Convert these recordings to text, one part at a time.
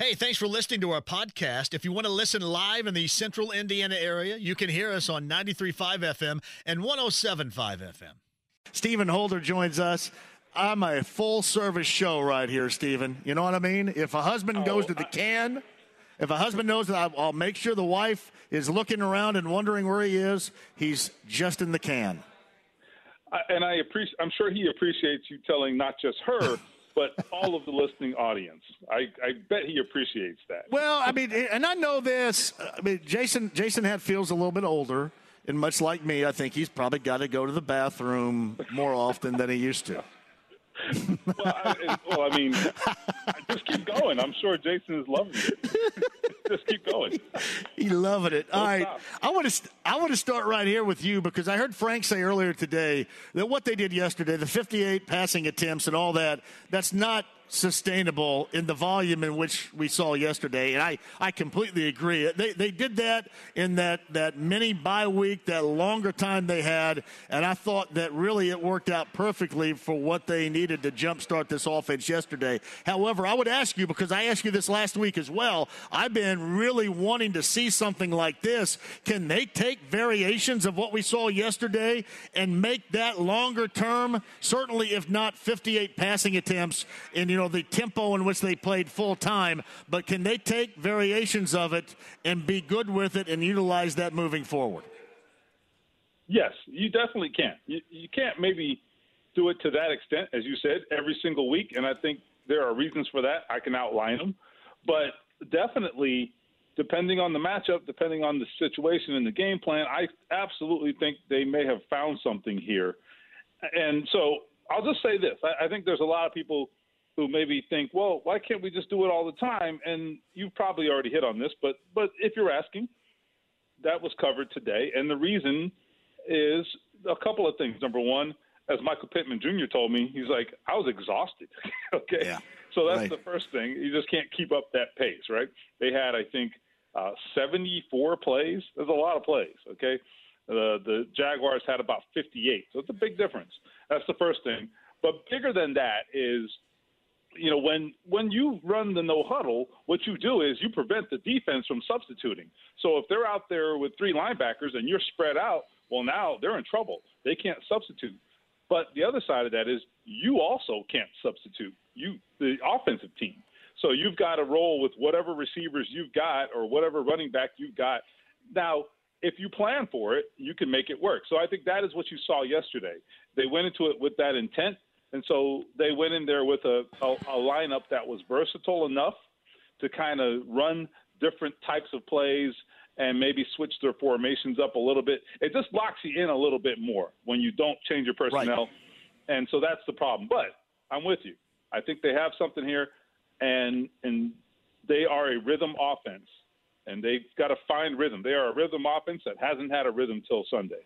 Hey, thanks for listening to our podcast. If you want to listen live in the central Indiana area, you can hear us on 93.5 FM and 107.5 FM. Stephen Holder joins us. I'm a full service show right here, Stephen. You know what I mean? If a husband oh, goes to the I- can, if a husband knows that I'll make sure the wife is looking around and wondering where he is, he's just in the can. and I appreciate. I'm sure he appreciates you telling not just her, but all of the listening audience. I, I bet he appreciates that. Well, I mean, and I know this. Uh, I mean, Jason Jason Hatfield's a little bit older, and much like me, I think he's probably got to go to the bathroom more often than he used to well, I, well, I mean, just keep going. I'm sure Jason is loving it. just keep going. He's loving it. Don't All right, stop. I want to I want to start right here with you because I heard Frank say earlier today that what they did yesterday, the 58 passing attempts and all that, that's not sustainable in the volume in which we saw yesterday. And I, I completely agree. They, they did that in that, that mini bye week, that longer time they had. And I thought that really it worked out perfectly for what they needed to jumpstart this offense yesterday. However, I would ask you, because I asked you this last week as well, I've been really wanting to see something like this. Can they take variations of what we saw yesterday and make that longer term, certainly if not 58 passing attempts in, you know, the tempo in which they played full time, but can they take variations of it and be good with it and utilize that moving forward? Yes, you definitely can. You, you can't maybe do it to that extent, as you said, every single week, and I think there are reasons for that. I can outline them, but definitely depending on the matchup, depending on the situation and the game plan, I absolutely think they may have found something here. And so I'll just say this: I, I think there's a lot of people who maybe think, well, why can't we just do it all the time? And you've probably already hit on this, but but if you're asking, that was covered today, and the reason is a couple of things. Number one, as Michael Pittman Jr. told me, he's like, I was exhausted. okay, yeah, so that's right. the first thing. You just can't keep up that pace, right? They had, I think, uh, 74 plays. There's a lot of plays. Okay. Uh, the Jaguars had about 58, so it's a big difference. That's the first thing. But bigger than that is you know, when when you run the no huddle, what you do is you prevent the defense from substituting. So if they're out there with three linebackers and you're spread out, well, now they're in trouble. They can't substitute. But the other side of that is you also can't substitute. You the offensive team. So you've got to roll with whatever receivers you've got or whatever running back you've got. Now, if you plan for it, you can make it work. So I think that is what you saw yesterday. They went into it with that intent and so they went in there with a, a, a lineup that was versatile enough to kind of run different types of plays and maybe switch their formations up a little bit. It just locks you in a little bit more when you don't change your personnel. Right. And so that's the problem. But I'm with you. I think they have something here, and and they are a rhythm offense, and they've got to find rhythm. They are a rhythm offense that hasn't had a rhythm till Sunday.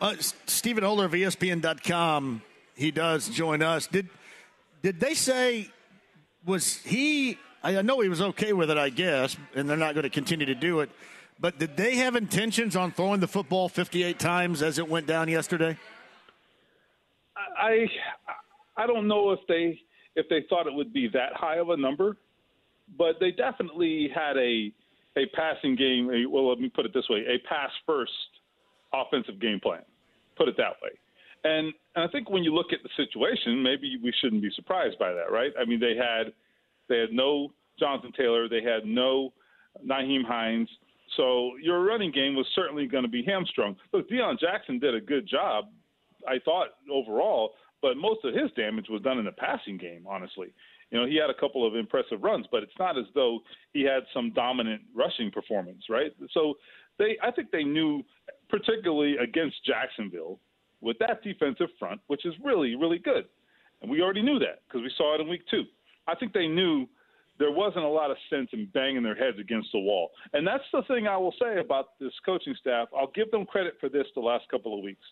Uh, Stephen Holder of ESPN.com he does join us. Did did they say was he? I know he was okay with it, I guess, and they're not going to continue to do it. But did they have intentions on throwing the football 58 times as it went down yesterday? I I don't know if they if they thought it would be that high of a number, but they definitely had a a passing game. A, well, let me put it this way: a pass first offensive game plan. Put it that way. And, and I think when you look at the situation, maybe we shouldn't be surprised by that, right? I mean, they had they had no Jonathan Taylor, they had no Nyheim Hines, so your running game was certainly going to be hamstrung. Look, Deon Jackson did a good job, I thought overall, but most of his damage was done in the passing game. Honestly, you know, he had a couple of impressive runs, but it's not as though he had some dominant rushing performance, right? So they, I think they knew, particularly against Jacksonville, with that defensive front, which is really, really good. And we already knew that because we saw it in week two. I think they knew there wasn't a lot of sense in banging their heads against the wall. And that's the thing I will say about this coaching staff. I'll give them credit for this the last couple of weeks.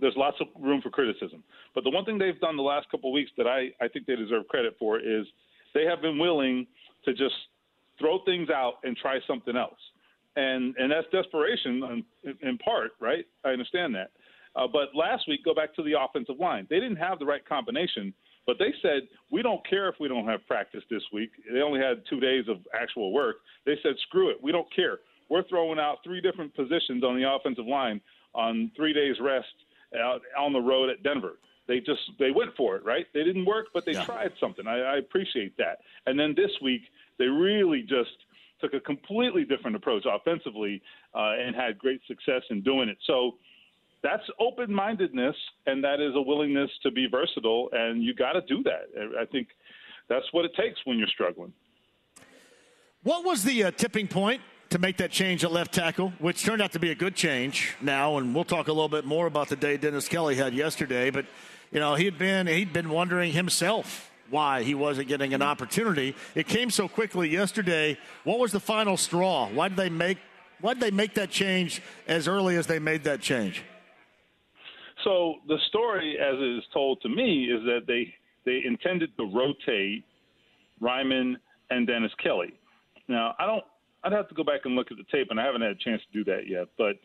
There's lots of room for criticism. But the one thing they've done the last couple of weeks that I, I think they deserve credit for is they have been willing to just throw things out and try something else. And and that's desperation in, in part, right? I understand that. Uh, but last week, go back to the offensive line. They didn't have the right combination But they said, we don't care if we don't have practice this week. They only had two days of actual work. They said, screw it. We don't care. We're throwing out three different positions on the offensive line on three days rest out on the road at Denver. They just they went for it, right? They didn't work, but they yeah. tried something. I, I appreciate that. And then this week, they really just took a completely different approach offensively uh, and had great success in doing it. So that's open mindedness, and that is a willingness to be versatile, and you got to do that. I think that's what it takes when you're struggling. What was the uh, tipping point to make that change at left tackle, which turned out to be a good change now, and we'll talk a little bit more about the day Dennis Kelly had yesterday. But you know, he'd been he'd been wondering himself why he wasn't getting an opportunity. It came so quickly yesterday. What was the final straw? Why did they make why did they make that change as early as they made that change? So the story, as it is told to me, is that they they intended to rotate Raimann and Dennis Kelly. Now I don't. I'd have to go back and look at the tape, and I haven't had a chance to do that yet. But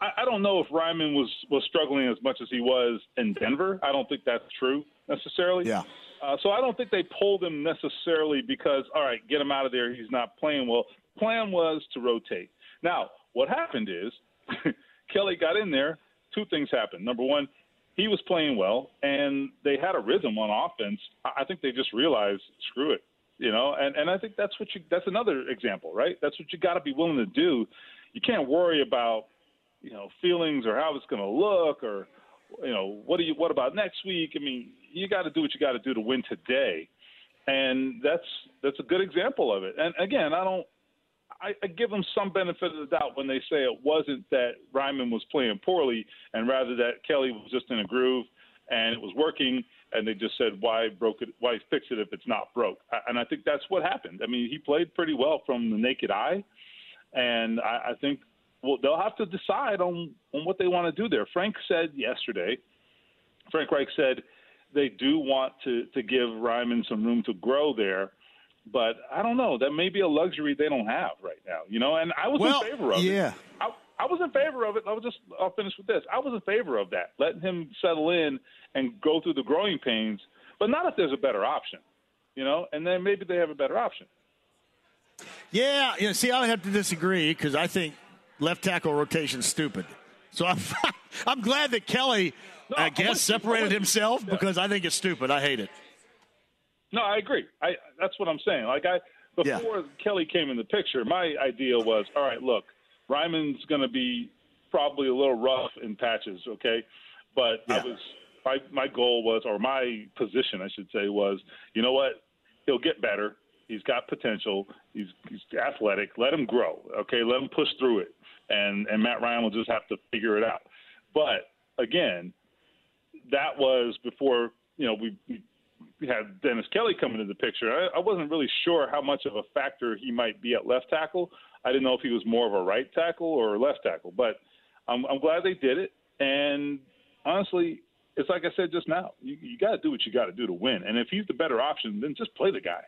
I, I don't know if Raimann was was struggling as much as he was in Denver. I don't think that's true necessarily. Yeah. Uh, so I don't think they pulled him necessarily because all right, get him out of there. He's not playing well. Plan was to rotate. Now what happened is Kelly got in there two things happened. Number one, he was playing well, and they had a rhythm on offense. I think they just realized, screw it, you know. And and I think that's what you. That's another example, right? That's what you got to be willing to do. You can't worry about, you know, feelings or how it's going to look or, you know, what do you what about next week? I mean, you got to do what you got to do to win today, and that's that's a good example of it. And again, I don't I, I give them some benefit of the doubt when they say it wasn't that Raimann was playing poorly, and rather that Kelly was just in a groove and it was working, and they just said, "Why broke it? Why fix it if it's not broke?" And I think that's what happened. I mean, he played pretty well from the naked eye, and I, I think well they'll have to decide on on what they want to do there. Frank said yesterday, Frank Reich said they do want to to give Raimann some room to grow there but I don't know. That may be a luxury they don't have right now, you know. And I was well, in favor of yeah. it. I, I was in favor of it. I'll just I'll finish with this. I was in favor of that, letting him settle in and go through the growing pains, but not if there's a better option, you know. And then maybe they have a better option. Yeah, you know, see, I have to disagree because I think left tackle rotation's stupid. So I'm I'm glad that Kelly, no, I guess, separated himself yeah. because I think it's stupid. I hate it. No, I agree. I that's what I'm saying. Like I before yeah. Kelly came in the picture, my idea was, all right, look, Raimann's going to be probably a little rough in patches, okay? But yeah. I was my my goal was, or my position, I should say, was, you know what? He'll get better. He's got potential. He's he's athletic. Let him grow. Okay, let him push through it, and and Matt Ryan will just have to figure it out. But again, that was before you know we, we had Dennis Kelly come into the picture, I, I wasn't really sure how much of a factor he might be at left tackle. I didn't know if he was more of a right tackle or left tackle, but I'm, I'm glad they did it. And honestly, it's like I said just now. You, you got to do what you got to do to win. And if he's the better option, then just play the guy.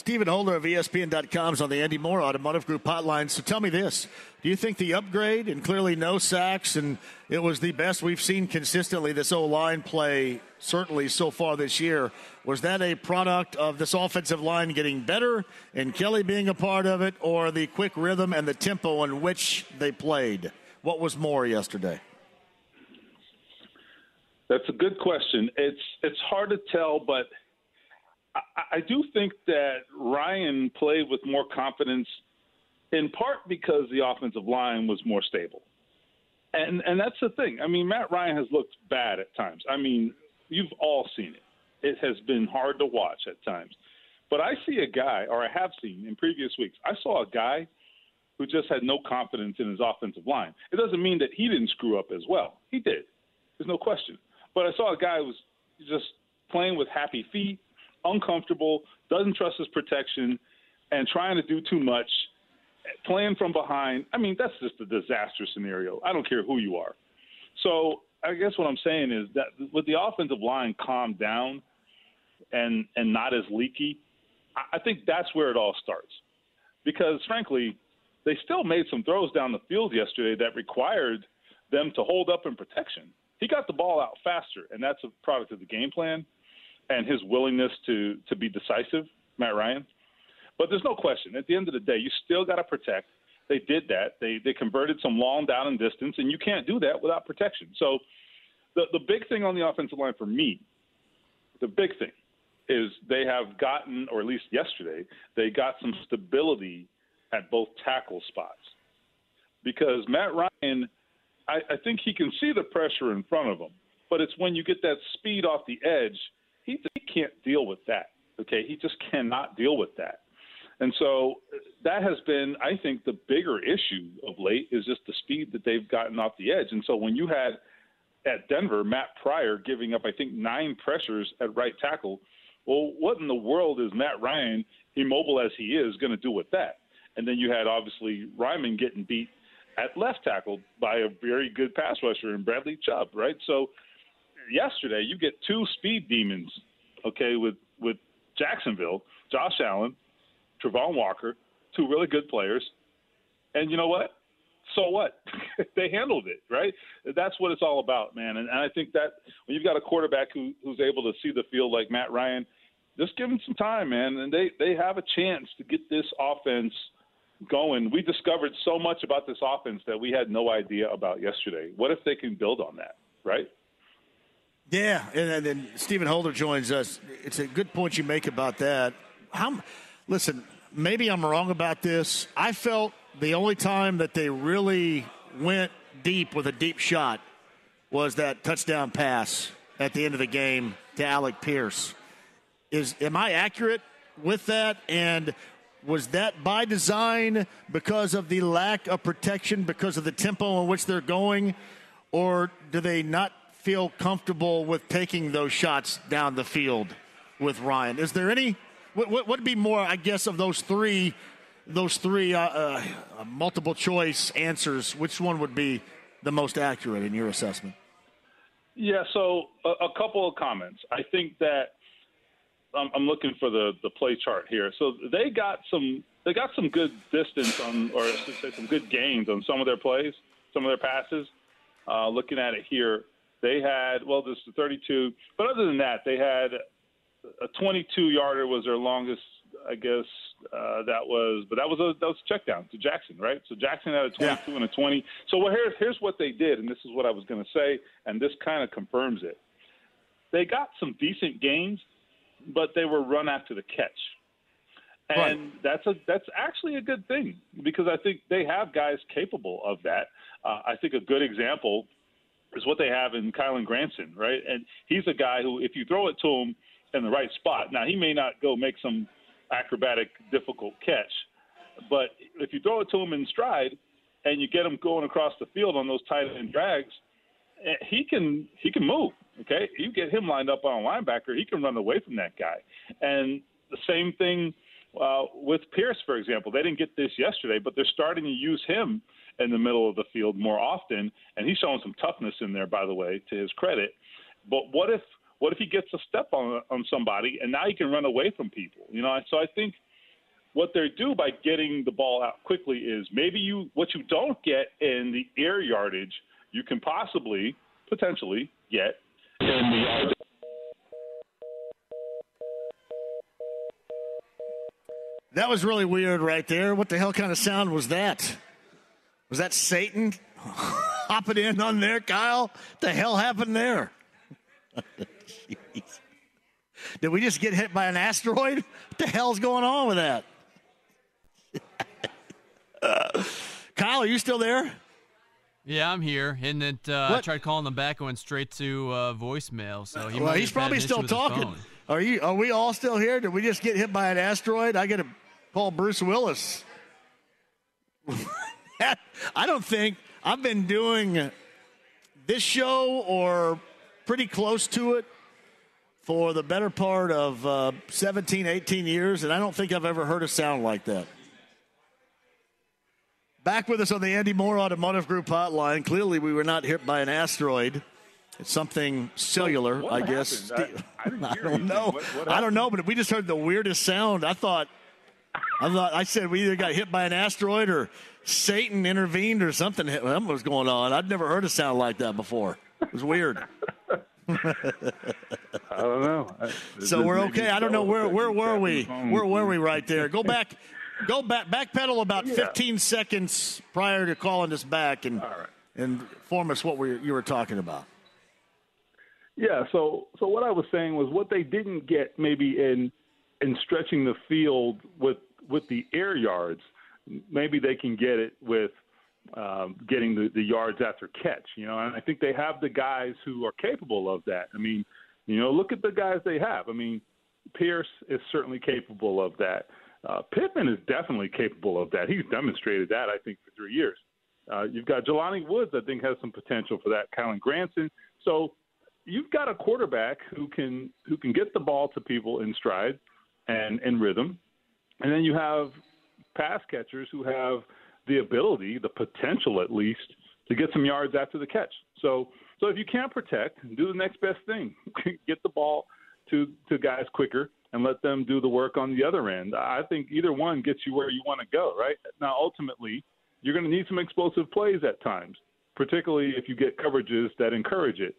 Stephen Holder of ESPN.com is on the Andy Moore Automotive Group hotline. So tell me this. Do you think the upgrade and clearly no sacks and it was the best we've seen consistently this O line play certainly so far this year was that a product of this offensive line getting better and Kelly being a part of it or the quick rhythm and the tempo in which they played? What was more yesterday? That's a good question. It's it's hard to tell, but I, do think that Ryan played with more confidence, in part because the offensive line was more stable. And and that's the thing. I mean, Matt Ryan has looked bad at times. I mean, you've all seen it. It has been hard to watch at times. But I see a guy, or I have seen in previous weeks, I saw a guy who just had no confidence in his offensive line. It doesn't mean that he didn't screw up as well. He did. There's no question. But I saw a guy who was just playing with happy feet, uncomfortable, doesn't trust his protection, and trying to do too much, playing from behind. I mean, that's just a disaster scenario. I don't care who you are. So I guess what I'm saying is that with the offensive line calmed down and and not as leaky, I think that's where it all starts. Because frankly, they still made some throws down the field yesterday that required them to hold up in protection. He got the ball out faster, and that's a product of the game plan – and his willingness to to be decisive, Matt Ryan. But there's no question. At the end of the day, you still got to protect. They did that. They they converted some long down and distance, and you can't do that without protection. So, the the big thing on the offensive line for me, the big thing, is they have gotten, or at least yesterday, they got some stability at both tackle spots. Because Matt Ryan, I, I think he can see the pressure in front of him, but it's when you get that speed off the edge, he, he can't deal with that. Okay, he just cannot deal with that. And so that has been, I think, the bigger issue of late is just the speed that they've gotten off the edge. And so when you had at Denver, Matt Pryor giving up, I think, nine pressures at right tackle, well, what in the world is Matt Ryan, immobile as he is, going to do with that? And then you had obviously Raimann getting beat at left tackle by a very good pass rusher in Bradley Chubb, right? So yesterday you get two speed demons, okay, with with Jacksonville, Josh Allen, Travon Walker, two really good players, and you know what? So what? they handled it, right? That's what it's all about, man. And, and I think that when you've got a quarterback who, who's able to see the field like Matt Ryan, just give him some time, man, and they they have a chance to get this offense – going. We discovered so much about this offense that we had no idea about yesterday. What if they can build on that, right? Yeah, and then Stephen Holder joins us. It's a good point you make about that. How, listen, maybe I'm wrong about this. I felt the only time that they really went deep with a deep shot was that touchdown pass at the end of the game to Alec Pierce. Is am I accurate with that? And was that by design because of the lack of protection, because of the tempo in which they're going? Or do they not feel comfortable with taking those shots down the field with Ryan? Is there any, what would be more, I guess, of those three, those three uh, uh, multiple choice answers? Which one would be the most accurate in your assessment? Yeah, so a, a couple of comments. I think that I'm, I'm looking for the the play chart here. So they got some they got some good distance on, or say some good gains on some of their plays, some of their passes. Uh, looking at it here, they had well, this is 32, but other than that, they had a 22 yarder was their longest, I guess. Uh, that was, but that was a that was a check down to Jackson, right? So Jackson had a 22 yeah. and a 20. So well, here's here's what they did, and this is what I was going to say, and this kind of confirms it. They got some decent gains but they were run after the catch. And right. that's a that's actually a good thing because I think they have guys capable of that. Uh, I think a good example is what they have in Kylen Granson, right? And he's a guy who, if you throw it to him in the right spot, now he may not go make some acrobatic, difficult catch, but if you throw it to him in stride and you get him going across the field on those tight end drags, eh, he can he can move. Okay, you get him lined up on a linebacker, he can run away from that guy. And the same thing uh, with Pierce, for example. They didn't get this yesterday, but they're starting to use him in the middle of the field more often, and he's showing some toughness in there, by the way, to his credit. But what if what if he gets a step on on somebody and now he can run away from people? You know, so I think what they do by getting the ball out quickly is maybe you what you don't get in the air yardage, you can possibly potentially get in the That was really weird right there. What the hell kind of sound was that? Was that Satan hopping in on there, Kyle? What the hell happened there? Did we just get hit by an asteroid? What the hell's going on with that? uh, Kyle, are you still there? Yeah, I'm here, and it, uh, I tried calling them back, and went straight to uh, voicemail. So he well, he's probably still talking. Are you? Are we all still here? Did we just get hit by an asteroid? I got to call Bruce Willis. I don't think I've been doing this show or pretty close to it for the better part of uh, 17, 18 years, and I don't think I've ever heard a sound like that. Back with us on the Andy Moore Automotive Group hotline. Clearly, we were not hit by an asteroid. It's something cellular, what I guess. I, I, I don't know. What, what I don't know, but we just heard the weirdest sound. I thought, I thought, I said we either got hit by an asteroid or Satan intervened or something. Something was going on. I'd never heard a sound like that before. It was weird. I don't know. so we're okay. I don't know where where were we? Where were we right there? Go back, go back, backpedal about yeah. 15 seconds prior to calling us back and right. and inform us what we, you were talking about. Yeah. So so what I was saying was what they didn't get maybe in in stretching the field with with the air yards, maybe they can get it with um, getting the, the yards after catch. You know, and I think they have the guys who are capable of that. I mean, you know, look at the guys they have. I mean, Pierce is certainly capable of that. Uh, Pittman is definitely capable of that. He's demonstrated that, I think, for three years. Uh, you've got Jelani Woods, I think, has some potential for that. Kylen Granson. So you've got a quarterback who can who can get the ball to people in stride and in rhythm, and then you have pass catchers who have the ability, the potential at least, to get some yards after the catch. So, so if you can't protect, do the next best thing. get the ball to to guys quicker and let them do the work on the other end. I think either one gets you where you want to go. Right now, ultimately, you're going to need some explosive plays at times, particularly if you get coverages that encourage it.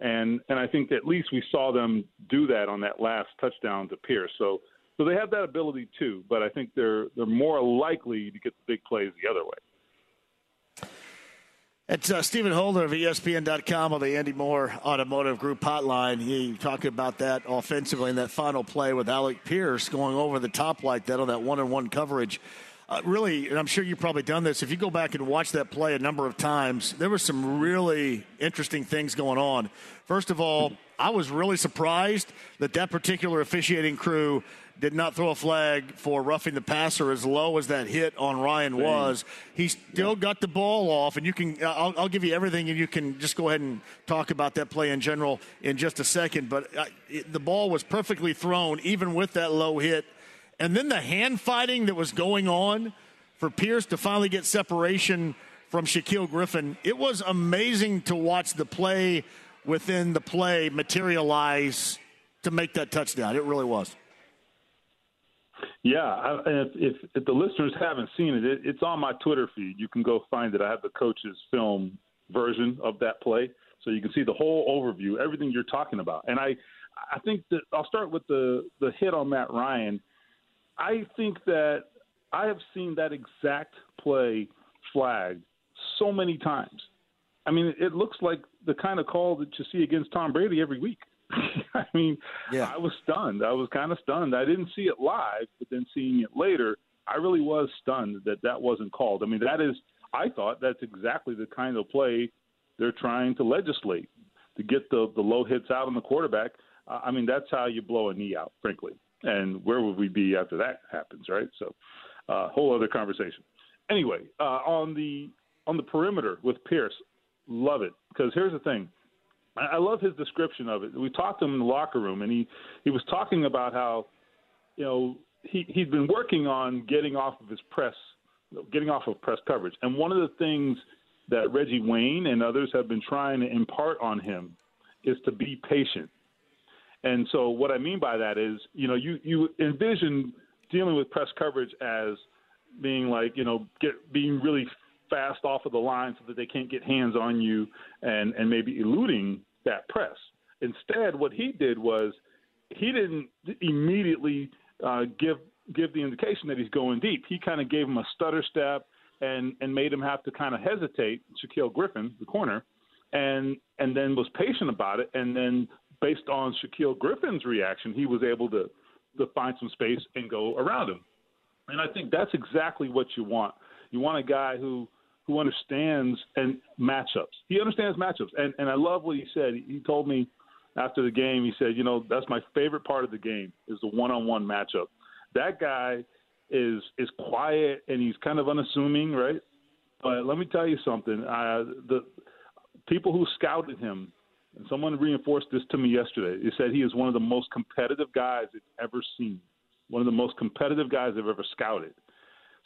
And and I think at least we saw them do that on that last touchdown to Pierce. So so they have that ability too, but I think they're they're more likely to get the big plays the other way. It's uh, Stephen Holder of ESPN.com on the Andy Moore Automotive Group hotline. He talked about that offensively in that final play with Alec Pierce going over the top like that on that one-on-one coverage. Uh, really, and I'm sure you've probably done this. If you go back and watch that play a number of times, there were some really interesting things going on. First of all, I was really surprised that that particular officiating crew did not throw a flag for roughing the passer as low as that hit on Ryan was. He still got the ball off, and you can. I'll, I'll, give you everything, and you can just go ahead and talk about that play in general in just a second. But uh, it, the ball was perfectly thrown, even with that low hit, and then the hand fighting that was going on for Pierce to finally get separation from Shaquill Griffin. It was amazing to watch the play within the play materialize to make that touchdown. It really was. Yeah, if, if, if the listeners haven't seen it, it, it's on my Twitter feed. You can go find it. I have the coach's film version of that play, so you can see the whole overview, everything you're talking about. And I, I think that I'll start with the the hit on Matt Ryan. I think that I have seen that exact play flagged so many times. I mean, it looks like the kind of call that you see against Tom Brady every week. I mean, yeah. I was stunned. I was kind of stunned. I didn't see it live, but then seeing it later, I really was stunned that that wasn't called. I mean, that is, I thought that's exactly the kind of play they're trying to legislate to get the the low hits out on the quarterback. Uh, I mean, that's how you blow a knee out, frankly. And where would we be after that happens, right? So, uh, whole other conversation. Anyway, uh, on the on the perimeter with Pierce, love it because here's the thing I love his description of it. We talked to him in the locker room, and he he was talking about how, you know, he he'd been working on getting off of his press, getting off of press coverage, and one of the things that Reggie Wayne and others have been trying to impart on him is to be patient. And so, what I mean by that is, you know, you you envision dealing with press coverage as being like, you know, get being really fast off of the line so that they can't get hands on you and, and maybe eluding that press. Instead, what he did was he didn't immediately uh, give give the indication that he's going deep. He kind of gave him a stutter step and and made him have to kind of hesitate. Shaquill Griffin, the corner, and and then was patient about it. And then based on Shaquill Griffin's reaction, he was able to to find some space and go around him. And I think that's exactly what you want. You want a guy who who understands and matchups. He understands matchups, and and I love what he said. He told me after the game. He said, you know, that's my favorite part of the game is the one-on-one matchup. That guy is is quiet and he's kind of unassuming, right? But let me tell you something. Uh, the people who scouted him, and someone reinforced this to me yesterday. They said he is one of the most competitive guys they've ever seen. One of the most competitive guys they've ever scouted.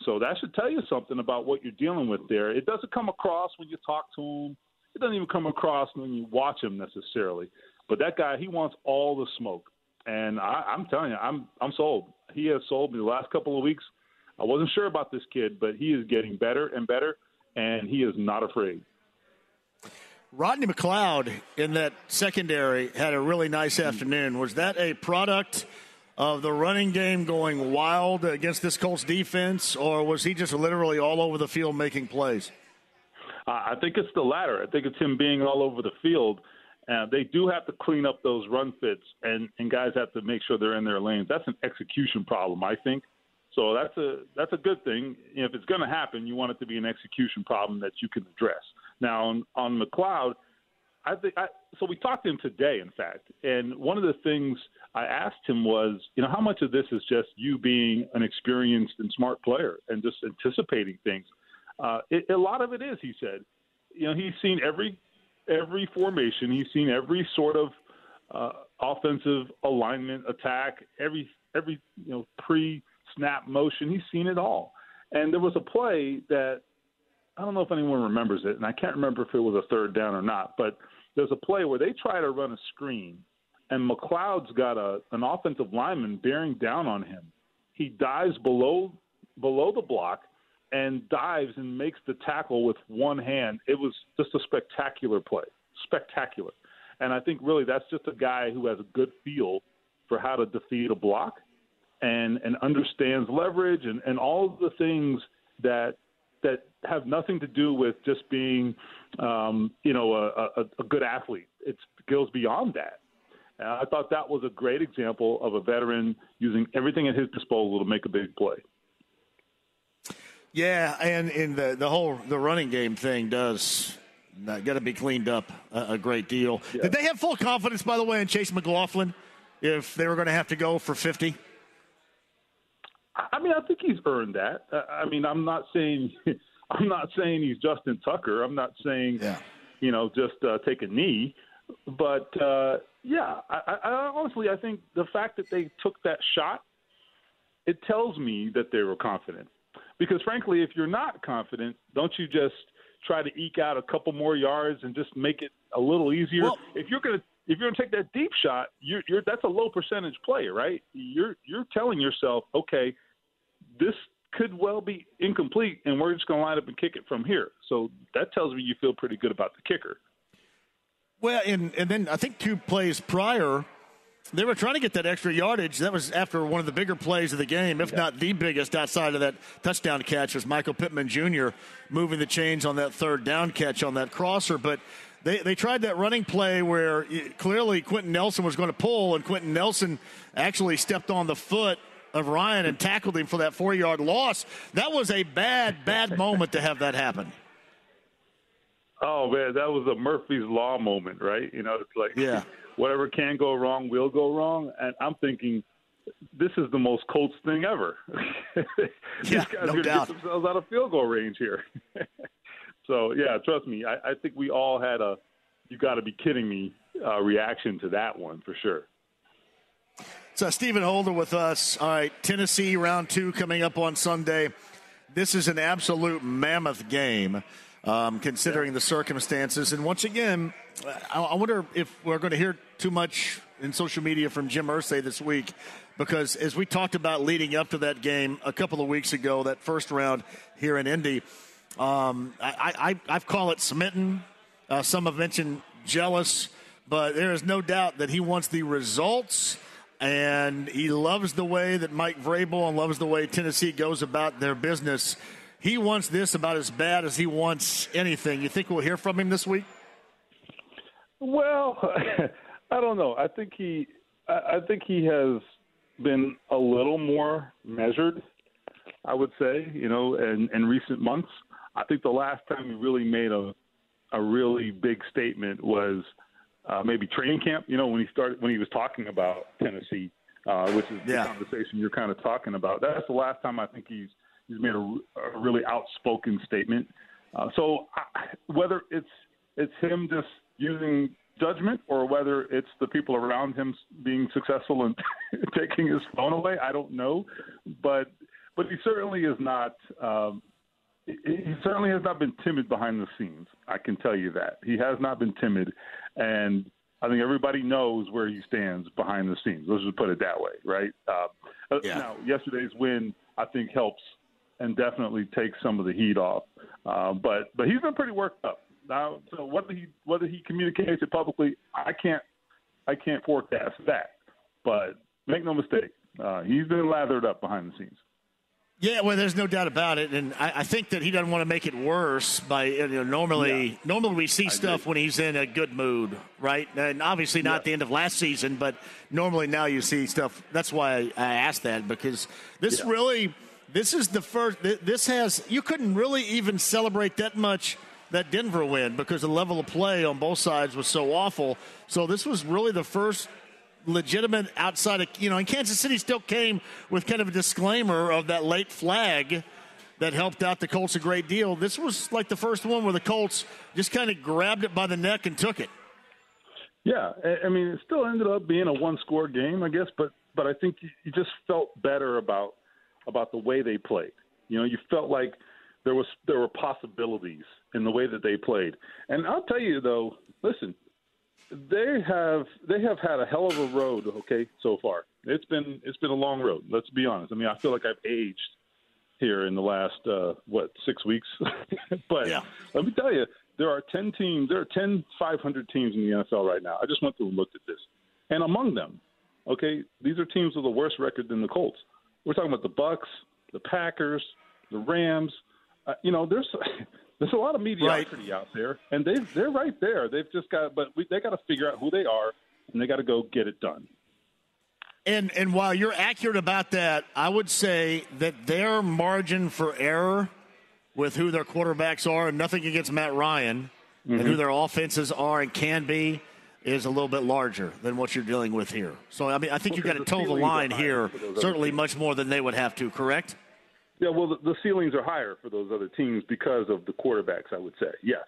So that should tell you something about what you're dealing with there. It doesn't come across when you talk to him. It doesn't even come across when you watch him necessarily. But that guy, he wants all the smoke. And I, I'm telling you, I'm I'm sold. He has sold me the last couple of weeks. I wasn't sure about this kid, but he is getting better and better, and he is not afraid. Rodney McLeod in that secondary had a really nice afternoon. Was that a product of the running game going wild against this Colts defense, or was he just literally all over the field making plays? I think it's the latter. I think it's him being all over the field. Uh, they do have to clean up those run fits, and, and guys have to make sure they're in their lanes. That's an execution problem, I think. So that's a that's a good thing. If it's going to happen, you want it to be an execution problem that you can address. Now on, on McLeod, I think I, so. We talked to him today, in fact, and one of the things I asked him was, you know, how much of this is just you being an experienced and smart player and just anticipating things. Uh, it, a lot of it is, he said. You know, he's seen every every formation. He's seen every sort of uh, offensive alignment, attack, every every you know pre snap motion. He's seen it all. And there was a play that I don't know if anyone remembers it, and I can't remember if it was a third down or not, but there's a play where they try to run a screen, and McLeod's got a an offensive lineman bearing down on him. He dives below below the block and dives and makes the tackle with one hand. It was just a spectacular play, spectacular. And I think really that's just a guy who has a good feel for how to defeat a block and and understands leverage and, and all the things that that have nothing to do with just being um, you know a, a, a good athlete. It goes beyond that. And I thought that was a great example of a veteran using everything at his disposal to make a big play. Yeah, and in the the whole the running game thing does got to be cleaned up a, a great deal. Yeah. Did they have full confidence, by the way, in Chase McLaughlin if they were going to have to go for fifty? I mean, I think he's earned that. I mean, I'm not saying I'm not saying he's Justin Tucker. I'm not saying yeah. you know just uh, take a knee, but uh, yeah, I, I, honestly I think the fact that they took that shot, it tells me that they were confident. Because frankly, if you're not confident, don't you just try to eke out a couple more yards and just make it a little easier? Well, if you're gonna if you're gonna take that deep shot, you're, you're that's a low percentage play, right? You're you're telling yourself, okay, this could well be incomplete, and we're just going to line up and kick it from here. So that tells me you feel pretty good about the kicker. Well, and and then I think two plays prior, they were trying to get that extra yardage. That was after one of the bigger plays of the game, if yeah. not the biggest outside of that touchdown catch, was Michael Pittman Jr. moving the chains on that third down catch on that crosser. But they, they tried that running play where eh, clearly Quenton Nelson was going to pull, and Quenton Nelson actually stepped on the foot of Ryan and tackled him for that four yard loss. That was a bad, bad moment to have that happen. Oh man, that was a Murphy's Law moment, right? You know, it's like yeah. whatever can go wrong will go wrong, and I'm thinking this is the most Colts thing ever. These yeah, guys no are going to get themselves out of field goal range here. so yeah, trust me, I, I think we all had a "you got to be kidding me" uh, reaction to that one for sure. So, Stephen Holder with us. All right, Tennessee round two coming up on Sunday. This is an absolute mammoth game, um, considering the circumstances. And once again, I, I wonder if we're going to hear too much in social media from Jim Irsay this week, because as we talked about leading up to that game a couple of weeks ago, that first round here in Indy, um, I, I, I call it smitten. Uh, some have mentioned jealous, but there is no doubt that he wants the results and he loves the way that Mike Vrabel and loves the way Tennessee goes about their business. He wants this about as bad as he wants anything. You think we'll hear from him this week? Well, I don't know. I think he, I think he has been a little more measured. I would say, you know, in, in recent months. I think the last time he really made a a really big statement was uh, maybe training camp. You know, when he started when he was talking about Tennessee, uh, which is yeah. the conversation you're kind of talking about. That's the last time I think he's he's made a, a really outspoken statement. Uh, so I, whether it's it's him just using judgment or whether it's the people around him being successful and taking his phone away, I don't know. But but he certainly is not. Um, he certainly has not been timid behind the scenes. I can tell you that he has not been timid, and I think everybody knows where he stands behind the scenes. Let's just put it that way, right? Uh, uh, yeah. Now, yesterday's win, I think, helps and definitely takes some of the heat off. Uh, but but he's been pretty worked up. Now, so whether he whether he communicates it publicly, I can't I can't forecast that. But make no mistake, uh, he's been lathered up behind the scenes. Yeah, well, there's no doubt about it, and I, I, think that he doesn't want to make it worse. By you know, normally, yeah. normally we see I stuff agree. when he's in a good mood, right? And obviously not yeah. at the end of last season, but normally now you see stuff. That's why I, I asked that because this yeah. really, this is the first. This has you couldn't really even celebrate that much that Denver win because the level of play on both sides was so awful. So this was really the first legitimate outside of, you know, and Kansas City still came with kind of a disclaimer of that late flag that helped out the Colts a great deal. This was like the first one where the Colts just kind of grabbed it by the neck and took it. Yeah, I mean, it still ended up being a one-score game, I guess, but but I think you just felt better about about the way they played. You know, you felt like there was there were possibilities in the way that they played. And I'll tell you though, listen, they have they have had a hell of a road, okay, so far. It's been it's been a long road. Let's be honest. I mean, I feel like I've aged here in the last uh, what six weeks. but yeah. let me tell you, there are ten teams. There are 10 500 teams in the NFL right now. I just went through and looked at this, and among them, okay, these are teams with a worse record than the Colts. We're talking about the Bucs, the Packers, the Rams. Uh, you know, there's there's a lot of mediocrity right. out there, and they they're right there. They've just got, but we, they got to figure out who they are, and they got to go get it done. And and while you're accurate about that, I would say that their margin for error with who their quarterbacks are, and nothing against Matt Ryan, mm-hmm. and who mm-hmm. their offenses are and can be, is a little bit larger than what you're dealing with here. So I mean, I think well, you've got to toe the line here, certainly much more than they would have to. Correct? Yeah, well, the, the ceilings are higher for those other teams because of the quarterbacks. I would say yes,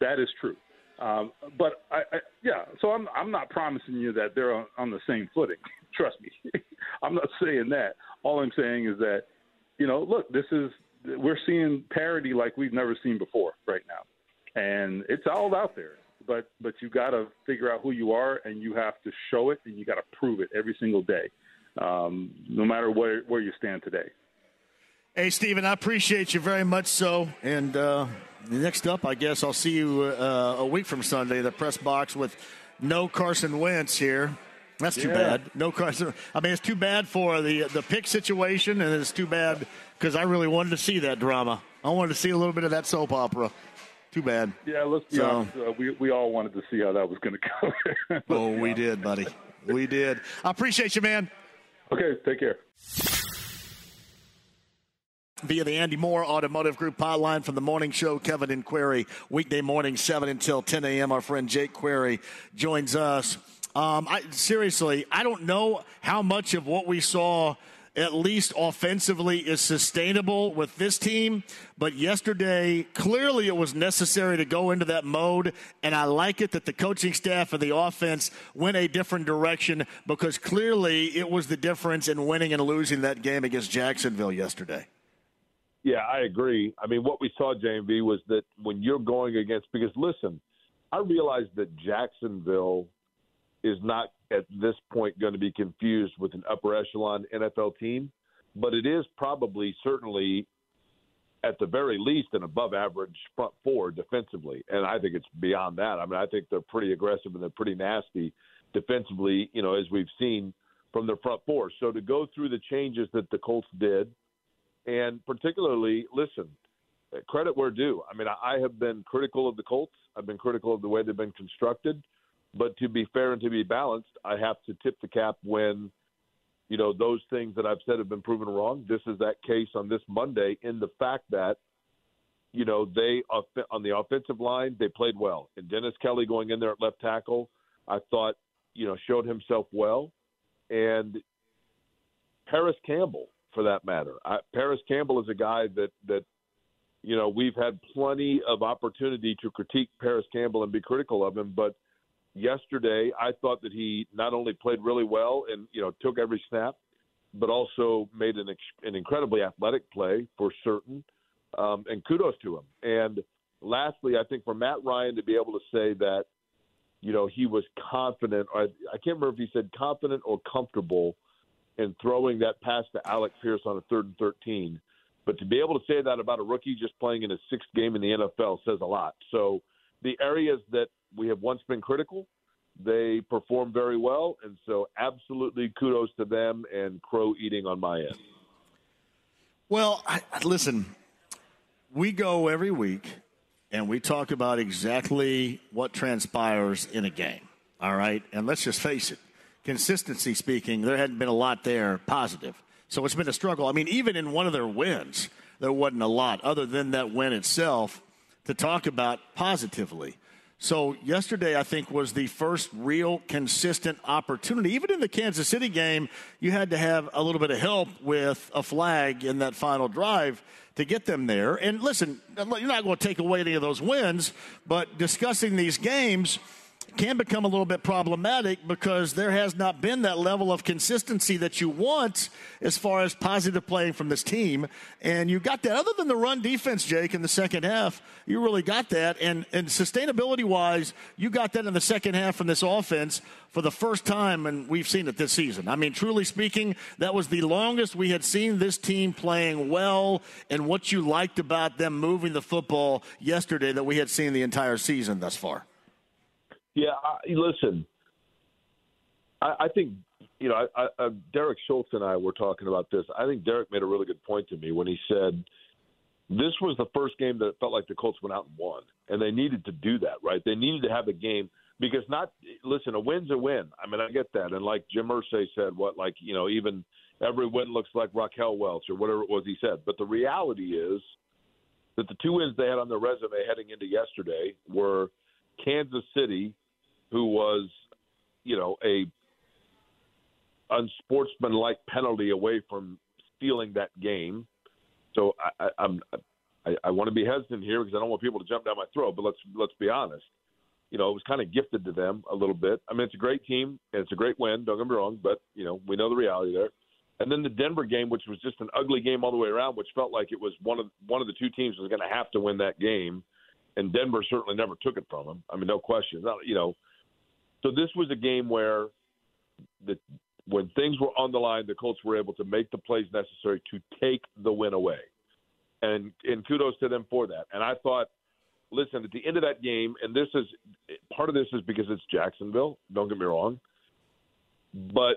that is true. Um, but I, I, yeah, so I'm I'm not promising you that they're on, on the same footing. Trust me, I'm not saying that. All I'm saying is that you know, look, this is we're seeing parity like we've never seen before right now, and it's all out there. But but you got to figure out who you are, and you have to show it, and you got to prove it every single day, um, no matter where where you stand today. Hey, Stephen, I appreciate you very much so. And uh, next up, I guess I'll see you uh, a week from Sunday, the press box with no Carson Wentz here. That's too yeah. bad. No Carson. I mean, it's too bad for the the pick situation, and it's too bad because I really wanted to see that drama. I wanted to see a little bit of that soap opera. Too bad. Yeah, let's be so, honest. Uh, we we all wanted to see how that was going to go. oh, we did, buddy. We did. I appreciate you, man. Okay, take care via the Andy Moore Automotive Group hotline from the morning show. Kevin and Query, weekday morning, 7 until 10 a.m. Our friend Jake Query joins us. Um, I, seriously, I don't know how much of what we saw, at least offensively, is sustainable with this team. But yesterday, clearly it was necessary to go into that mode. And I like it that the coaching staff and the offense went a different direction because clearly it was the difference in winning and losing that game against Jacksonville yesterday. Yeah, I agree. I mean, what we saw, JMV, was that when you're going against, because listen, I realize that Jacksonville is not at this point going to be confused with an upper echelon NFL team, but it is probably certainly at the very least an above average front four defensively. And I think it's beyond that. I mean, I think they're pretty aggressive and they're pretty nasty defensively, you know, as we've seen from their front four. So to go through the changes that the Colts did, and particularly, listen, credit where due. I mean, I have been critical of the Colts. I've been critical of the way they've been constructed. But to be fair and to be balanced, I have to tip the cap when, you know, those things that I've said have been proven wrong. This is that case on this Monday in the fact that, you know, they on the offensive line they played well, and Dennis Kelly going in there at left tackle, I thought, you know, showed himself well, and Parris Campbell for that matter. I, Parris Campbell is a guy that that you know we've had plenty of opportunity to critique Parris Campbell and be critical of him, but yesterday I thought that he not only played really well and you know took every snap, but also made an an incredibly athletic play for certain, um, and kudos to him. And lastly, I think for Matt Ryan to be able to say that you know he was confident, I, I can't remember if he said confident or comfortable and throwing that pass to Alec Pierce on a third and 13. But to be able to say that about a rookie just playing in his sixth game in the NFL says a lot. So the areas that we have once been critical, they perform very well, and so absolutely kudos to them and crow eating on my end. Well, I, listen, we go every week and we talk about exactly what transpires in a game. All right, and let's just face it, consistency speaking, there hadn't been a lot there positive. So it's been a struggle. I mean, even in one of their wins, there wasn't a lot other than that win itself to talk about positively. So yesterday, I think, was the first real consistent opportunity. Even in the Kansas City game, you had to have a little bit of help with a flag in that final drive to get them there. And listen, you're not going to take away any of those wins, but discussing these games – can become a little bit problematic because there has not been that level of consistency that you want as far as positive playing from this team. And you got that. Other than the run defense, Jake, in the second half, you really got that. And, and sustainability wise, you got that in the second half from this offense for the first time, and we've seen it this season. I mean, truly speaking, that was the longest we had seen this team playing well and what you liked about them moving the football yesterday that we had seen the entire season thus far. Yeah, I, listen, I, I think you know, I, I, uh, Derek Schultz and I were talking about this. I think Derek made a really good point to me when he said this was the first game that felt like the Colts went out and won, and they needed to do that, right? They needed to have a game because not listen, a win's a win. I mean, I get that, and like Jim Irsay said, what like you know, even every win looks like Raquel Welch or whatever it was he said. But the reality is that the two wins they had on their resume heading into yesterday were Kansas City who was, you know, a unsportsmanlike penalty away from stealing that game. So I, I, I'm I, I want to be hesitant here because I don't want people to jump down my throat. But let's let's be honest. You know, it was kind of gifted to them a little bit. I mean, it's a great team and it's a great win. Don't get me wrong, but you know, we know the reality there. And then the Denver game, which was just an ugly game all the way around, which felt like it was one of one of the two teams was going to have to win that game, and Denver certainly never took it from them. I mean, no question. You know, so this was a game where the when things were on the line, the Colts were able to make the plays necessary to take the win away. And and kudos to them for that. And I thought, listen, at the end of that game, and this is part of this is because it's Jacksonville. Don't get me wrong, but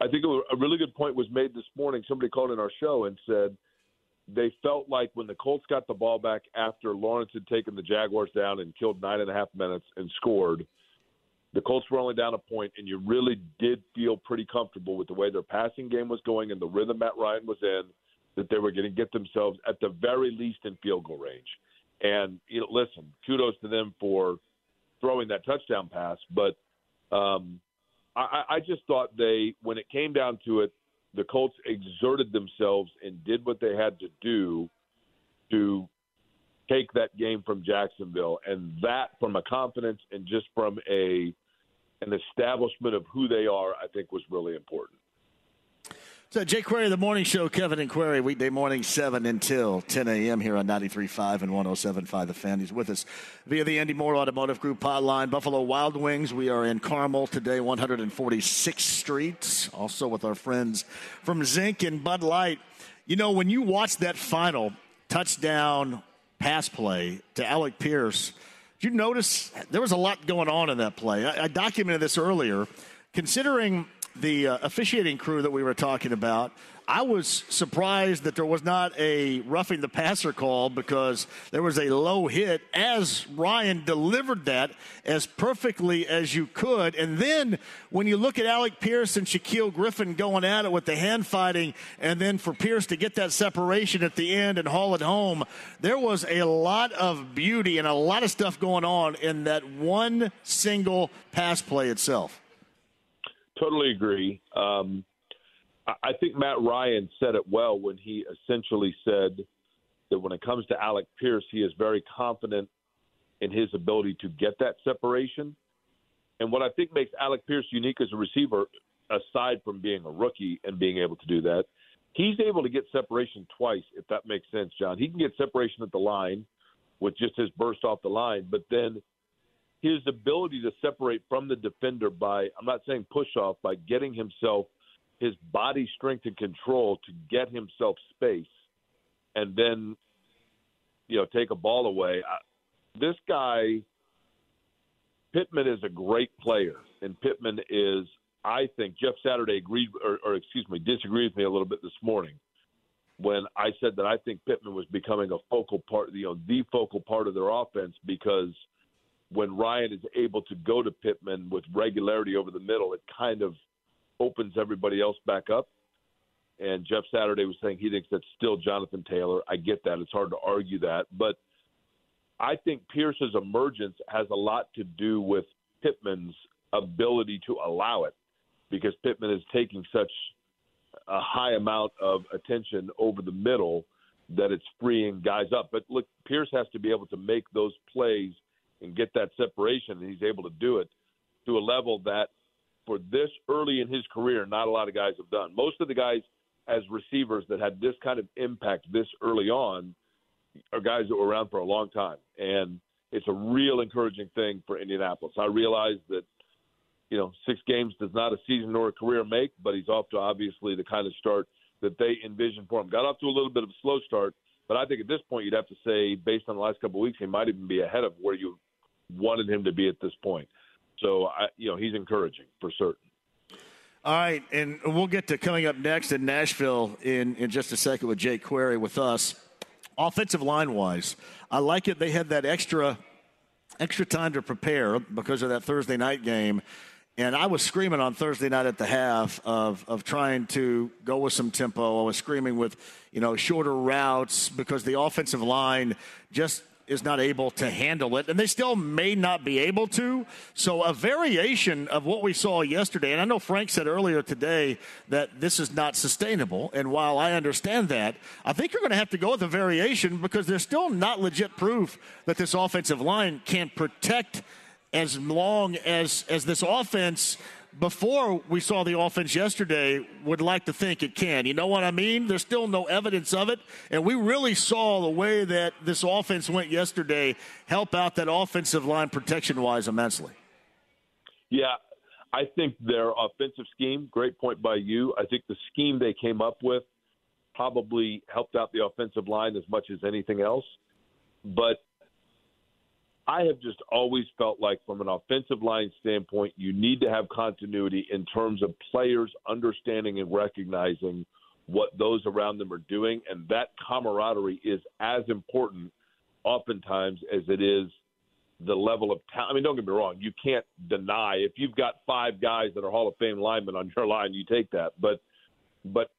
I think a really good point was made this morning. Somebody called in our show and said they felt like when the Colts got the ball back after Lawrence had taken the Jaguars down and killed nine and a half minutes and scored – the Colts were only down a point, and you really did feel pretty comfortable with the way their passing game was going and the rhythm Matt Ryan was in, that they were going to get themselves at the very least in field goal range. And you know, listen, kudos to them for throwing that touchdown pass, but um, I, I just thought they, when it came down to it, the Colts exerted themselves and did what they had to do to take that game from Jacksonville, and that from a confidence and just from a an establishment of who they are, I think was really important. So, Jake Query, the morning show, Kevin and Query, weekday morning, 7 until 10 a.m. here on 93.5 and 107.5 The Fan. He's with us via the Andy Moore Automotive Group hotline. Buffalo Wild Wings, we are in Carmel today, 146th Street. Also with our friends from Zinc and Bud Light. You know, when you watch that final touchdown pass play to Alec Pierce. You notice there was a lot going on in that play? I, I documented this earlier. Considering the uh, officiating crew that we were talking about, I was surprised that there was not a roughing the passer call because there was a low hit as Ryan delivered that as perfectly as you could. And then when you look at Alec Pierce and Shaquill Griffin going at it with the hand fighting, and then for Pierce to get that separation at the end and haul it home, there was a lot of beauty and a lot of stuff going on in that one single pass play itself. Totally agree. Um, I think Matt Ryan said it well when he essentially said that when it comes to Alec Pierce, he is very confident in his ability to get that separation. And what I think makes Alec Pierce unique as a receiver, aside from being a rookie and being able to do that, he's able to get separation twice, if that makes sense, John. He can get separation at the line with just his burst off the line, but then his ability to separate from the defender by, I'm not saying push off, by getting himself – his body strength and control to get himself space and then you know take a ball away. This guy, Pittman is a great player, and Pittman is, I think, Jeff Saturday agreed, or, or excuse me, disagreed with me a little bit this morning when I said that I think Pittman was becoming a focal part, you know, the focal part of their offense because when Ryan is able to go to Pittman with regularity over the middle, it kind of opens everybody else back up. And Jeff Saturday was saying he thinks that's still Jonathan Taylor. I get that. It's hard to argue that. But I think Pierce's emergence has a lot to do with Pittman's ability to allow it because Pittman is taking such a high amount of attention over the middle that it's freeing guys up. But look, Pierce has to be able to make those plays and get that separation, and he's able to do it to a level that for this early in his career, not a lot of guys have done. Most of the guys as receivers that had this kind of impact this early on are guys that were around for a long time. And it's a real encouraging thing for Indianapolis. I realize that, you know, six games does not a season nor a career make, but he's off to obviously the kind of start that they envisioned for him. Got off to a little bit of a slow start, but I think at this point you'd have to say, based on the last couple of weeks, he might even be ahead of where you wanted him to be at this point. So, I, you know, he's encouraging for certain. All right, and we'll get to coming up next in Nashville in, in just a second with Jake Query with us. Offensive line wise, I like it. They had that extra extra time to prepare because of that Thursday night game. And I was screaming on Thursday night at the half of, of trying to go with some tempo. I was screaming with, you know, shorter routes because the offensive line just is not able to handle it, and they still may not be able to. So, a variation of what we saw yesterday, and I know Frank said earlier today that this is not sustainable. And while I understand that, I think you're going to have to go with a variation because there's still not legit proof that this offensive line can't protect as long as as this offense before we saw the offense yesterday would like to think it can. You know what I mean? There's still no evidence of it. And we really saw the way that this offense went yesterday help out that offensive line protection wise immensely. Yeah, I think their offensive scheme, great point by you. I think the scheme they came up with probably helped out the offensive line as much as anything else. But I have just always felt like, from an offensive line standpoint, you need to have continuity in terms of players understanding and recognizing what those around them are doing. And that camaraderie is as important, oftentimes, as it is the level of talent. I mean, don't get me wrong, you can't deny if you've got five guys that are Hall of Fame linemen on your line, you take that. But, but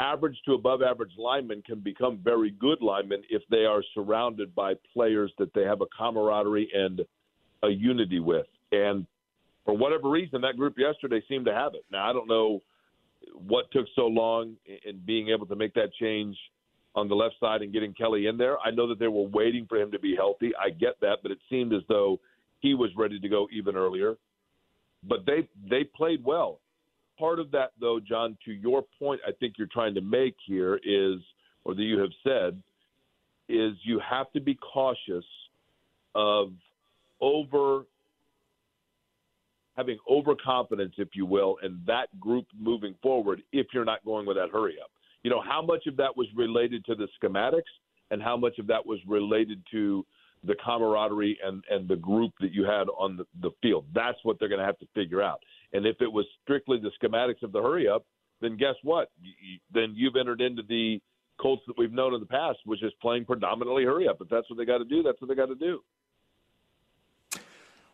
average to above average linemen can become very good linemen if they are surrounded by players that they have a camaraderie and a unity with. And for whatever reason, that group yesterday seemed to have it. Now, I don't know what took so long in being able to make that change on the left side and getting Kelly in there. I know that they were waiting for him to be healthy. I get that, but it seemed as though he was ready to go even earlier. But they they played well part of that, though, John, to your point, I think you're trying to make here is, or that you have said, is you have to be cautious of over having overconfidence, if you will, in that group moving forward if you're not going with that hurry up. You know, how much of that was related to the schematics and how much of that was related to the camaraderie and, and the group that you had on the, the field. That's what they're going to have to figure out. And if it was strictly the schematics of the hurry up, then guess what? You, then you've entered into the Colts that we've known in the past, which is playing predominantly hurry up. If that's what they got to do, that's what they got to do.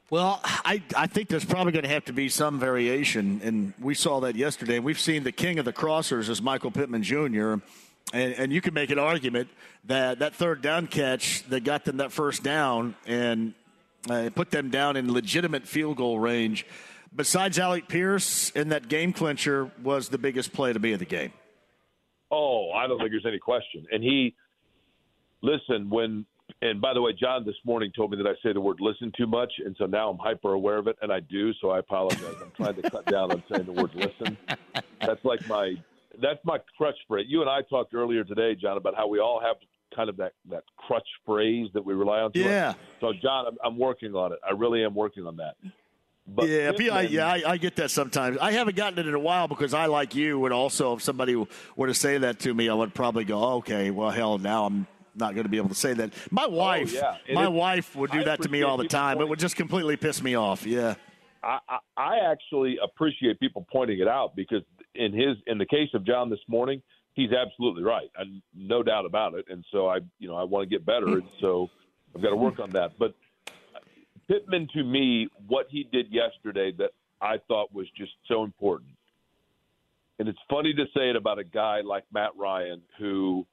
Well, I, I think there's probably going to have to be some variation, and we saw that yesterday. We've seen the king of the crossers is Michael Pittman Jr., and, and you can make an argument that that third down catch that got them that first down and uh, put them down in legitimate field goal range – besides Alec Pierce in that game clincher, was the biggest play to be in the game. Oh, I don't think there's any question. And he, listen, when, and by the way, John this morning told me that I say the word listen too much. And so now I'm hyper aware of it, and I do. So I apologize. I'm trying to cut down on saying the word listen. That's like my, that's my crutch phrase. You and I talked earlier today, John, about how we all have kind of that, that crutch phrase that we rely on. Yeah. So, John, I'm, I'm working on it. I really am working on that. But yeah, I, yeah, I, I, get that sometimes. I haven't gotten it in a while because I, like you, would also, if somebody were to say that to me, I would probably go, oh, okay, well, hell, now I'm not going to be able to say that. My oh, wife, oh, yeah. my wife would do I that to me all the time. It would just completely piss me off. Yeah. I, I, I actually appreciate people pointing it out because in his in the case of John this morning, he's absolutely right, I, no doubt about it. And so I, you know, I want to get better, and so I've got to work on that. But Pittman, to me, what he did yesterday that I thought was just so important. And it's funny to say it about a guy like Matt Ryan who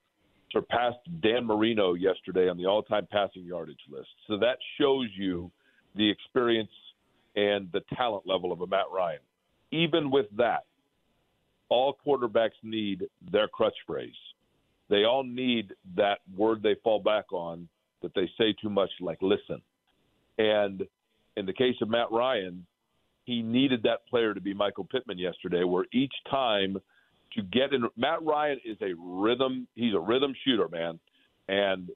surpassed Dan Marino yesterday on the all-time passing yardage list. So that shows you the experience and the talent level of a Matt Ryan. Even with that, all quarterbacks need their crutch phrase. They all need that word they fall back on that they say too much, like listen. And in the case of Matt Ryan, he needed that player to be Michael Pittman yesterday, where each time to get in, Matt Ryan is a rhythm, he's a rhythm shooter, man. And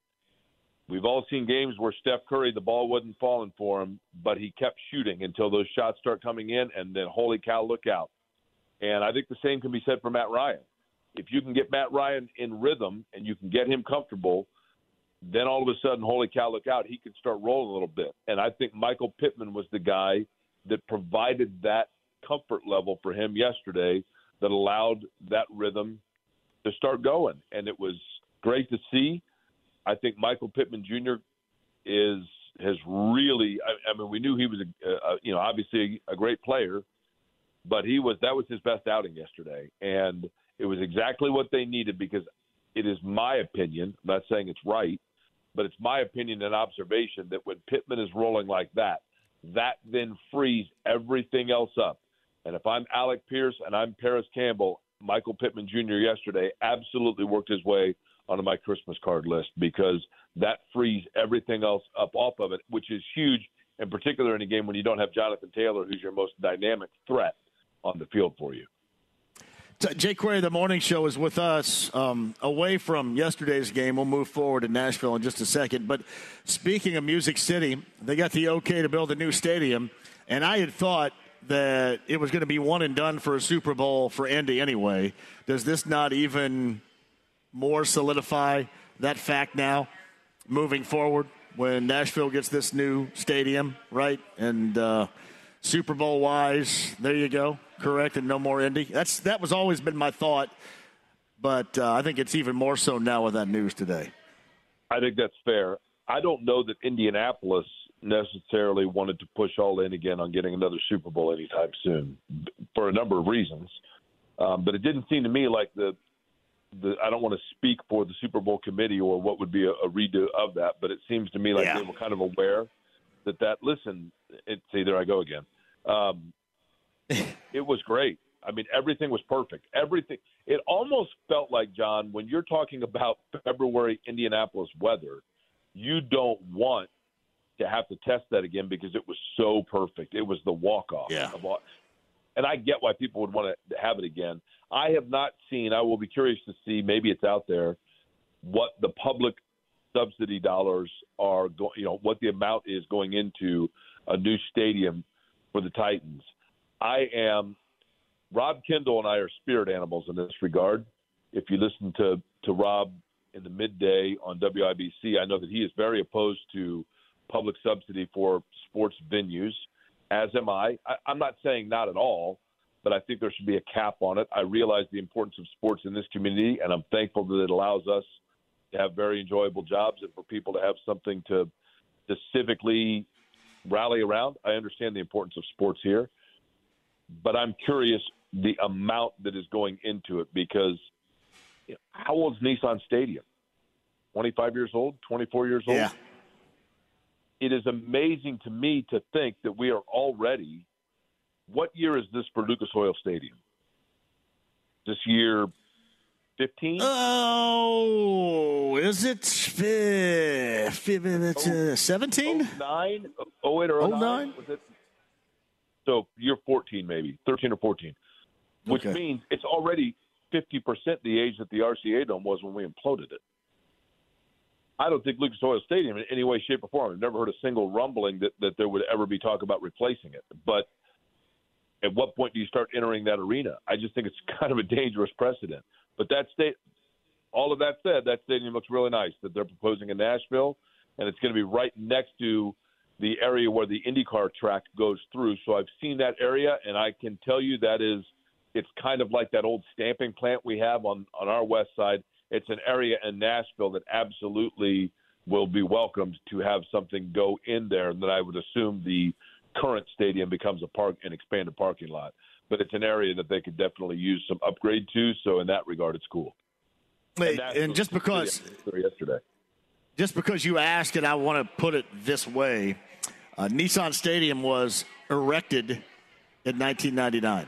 we've all seen games where Steph Curry, the ball wasn't falling for him, but he kept shooting until those shots start coming in, and then holy cow, look out. And I think the same can be said for Matt Ryan. If you can get Matt Ryan in rhythm and you can get him comfortable, then all of a sudden, holy cow, look out, he can start rolling a little bit. And I think Michael Pittman was the guy that provided that comfort level for him yesterday that allowed that rhythm to start going. And it was great to see. I think Michael Pittman Jr. is has really. I, I mean, we knew he was a, a you know obviously a great player, but he was that was his best outing yesterday, and it was exactly what they needed because it is my opinion. I'm not saying it's right, but it's my opinion and observation that when Pittman is rolling like that, that then frees everything else up. And if I'm Alec Pierce and I'm Parris Campbell, Michael Pittman Jr. yesterday absolutely worked his way onto my Christmas card list because that frees everything else up off of it, which is huge, in particular in a game when you don't have Jonathan Taylor, who's your most dynamic threat on the field for you. Jay the morning show, is with us. Um, away from yesterday's game, we'll move forward to Nashville in just a second. But speaking of Music City, they got the okay to build a new stadium, and I had thought that it was going to be one and done for a Super Bowl for Indy anyway. Does this not even more solidify that fact now, moving forward, when Nashville gets this new stadium, right? And uh, Super Bowl wise, there you go correct, and no more Indy. That's that was always been my thought, but uh, I think it's even more so now with that news today. I think that's fair. I don't know that Indianapolis necessarily wanted to push all in again on getting another Super Bowl anytime soon for a number of reasons. Um, but it didn't seem to me like the the I don't want to speak for the Super Bowl committee or what would be a, a redo of that, but it seems to me like yeah. they were kind of aware that that listen, it's see there I go again. Um, it was great. I mean, everything was perfect. Everything. It almost felt like John, when you're talking about February Indianapolis weather, you don't want to have to test that again because it was so perfect. It was the walk off. Yeah. And I get why people would want to have it again. I have not seen. I will be curious to see. Maybe it's out there. What the public subsidy dollars are going. You know what the amount is going into a new stadium for the Titans. I am Rob Kendall and I are spirit animals in this regard. If you listen to to Rob in the midday on WIBC, I know that he is very opposed to public subsidy for sports venues, as am I. I I'm not saying not at all, but I think there should be a cap on it. I realize the importance of sports in this community, and I'm thankful that it allows us to have very enjoyable jobs and for people to have something to to civically rally around. I understand the importance of sports here but I'm curious the amount that is going into it because you know, how old is Nissan Stadium? 25 years old, 24 years old? Yeah. It is amazing to me to think that we are already. What year is this for Lucas Oil Stadium? This year 15? Oh, is it 17? 09, 08 or 09? 09? Was it so you're 14, maybe 13 or 14, which okay. means it's already 50% the age that the RCA Dome was when we imploded it. I don't think Lucas Oil Stadium in any way, shape, or form. I've never heard a single rumbling that, that there would ever be talk about replacing it. But at what point do you start entering that arena? I just think it's kind of a dangerous precedent. But that state, all of that said, that stadium looks really nice that they're proposing in Nashville, and it's going to be right next to the area where the IndyCar track goes through. So I've seen that area, and I can tell you that is it's kind of like that old stamping plant we have on on our west side. It's an area in Nashville that absolutely will be welcomed to have something go in there, and that I would assume the current stadium becomes a park an expanded parking lot. But it's an area that they could definitely use some upgrade to. So in that regard, it's cool. and, and just because yesterday, just because you asked, and I want to put it this way, uh, Nissan Stadium was erected in 1999.